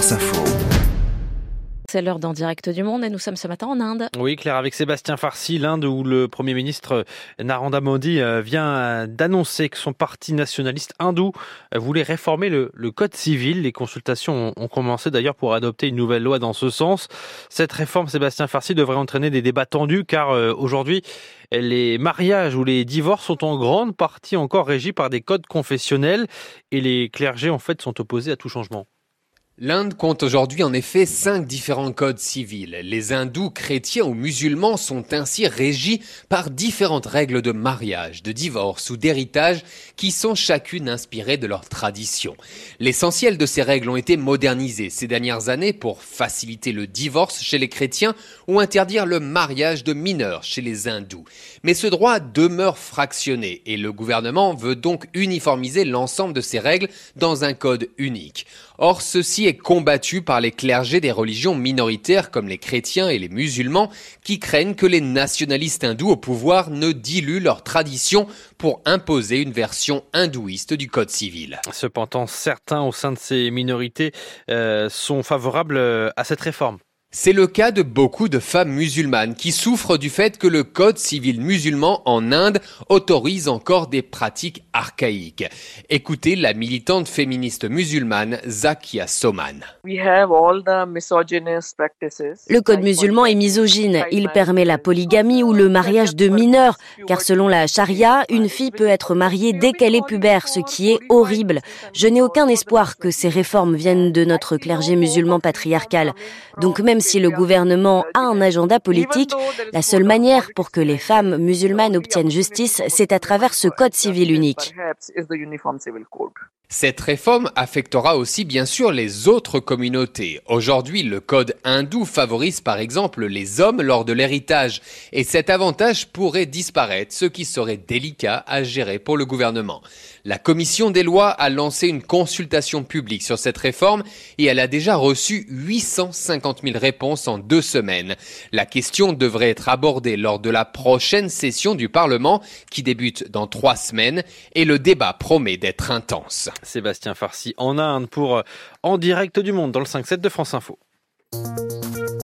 France Info. C'est l'heure d'en direct du monde et nous sommes ce matin en Inde. Oui, Claire, avec Sébastien Farsi, l'Inde où le Premier ministre Narendra Modi euh, vient d'annoncer que son parti nationaliste hindou euh, voulait réformer le, code civil. Les consultations ont commencé d'ailleurs pour adopter une nouvelle loi dans ce sens. Cette réforme, Sébastien Farsi, devrait entraîner des débats tendus car euh, aujourd'hui, les mariages ou les divorces sont en grande partie encore régis par des codes confessionnels et les clergés en fait sont opposés à tout changement. L'Inde compte aujourd'hui en effet cinq différents codes civils. Les hindous, chrétiens ou musulmans sont ainsi régis par différentes règles de mariage, de divorce ou d'héritage qui sont chacune inspirées de leur tradition. L'essentiel de ces règles ont été modernisées ces dernières années pour faciliter le divorce chez les chrétiens ou interdire le mariage de mineurs chez les hindous. Mais ce droit demeure fractionné et le gouvernement veut donc uniformiser l'ensemble de ces règles dans un code unique. Or, ceci est combattu par les clergés des religions minoritaires comme les chrétiens et les musulmans qui craignent que les nationalistes hindous au pouvoir ne diluent leur tradition pour imposer une version hindouiste du code civil. Cependant, certains au sein de ces minorités euh, sont favorables euh, à cette réforme. C'est le cas de beaucoup de femmes musulmanes qui souffrent du fait que le code civil musulman en Inde autorise encore des pratiques archaïques. Écoutez la militante féministe musulmane Zakia Soman. Le code musulman est misogyne. Il permet la polygamie ou le mariage de mineurs, car selon la charia, une fille peut être mariée dès qu'elle est pubère, ce qui est horrible. Je n'ai aucun espoir que ces réformes viennent de notre clergé musulman patriarcal. Donc même si le gouvernement a un agenda politique, la seule manière pour que les femmes musulmanes obtiennent justice, c'est à travers ce code civil unique. Cette réforme affectera aussi bien sûr les autres communautés. Aujourd'hui, le code hindou favorise par exemple les hommes lors de l'héritage et cet avantage pourrait disparaître, ce qui serait délicat à gérer pour le gouvernement. La commission des lois a lancé une consultation publique sur cette réforme et elle a déjà reçu 850 000 réponses en deux semaines. La question devrait être abordée lors de la prochaine session du Parlement qui débute dans trois semaines et le débat promet d'être intense. Sébastien Farsi en Inde pour En direct du monde dans le 5-7 de France Info.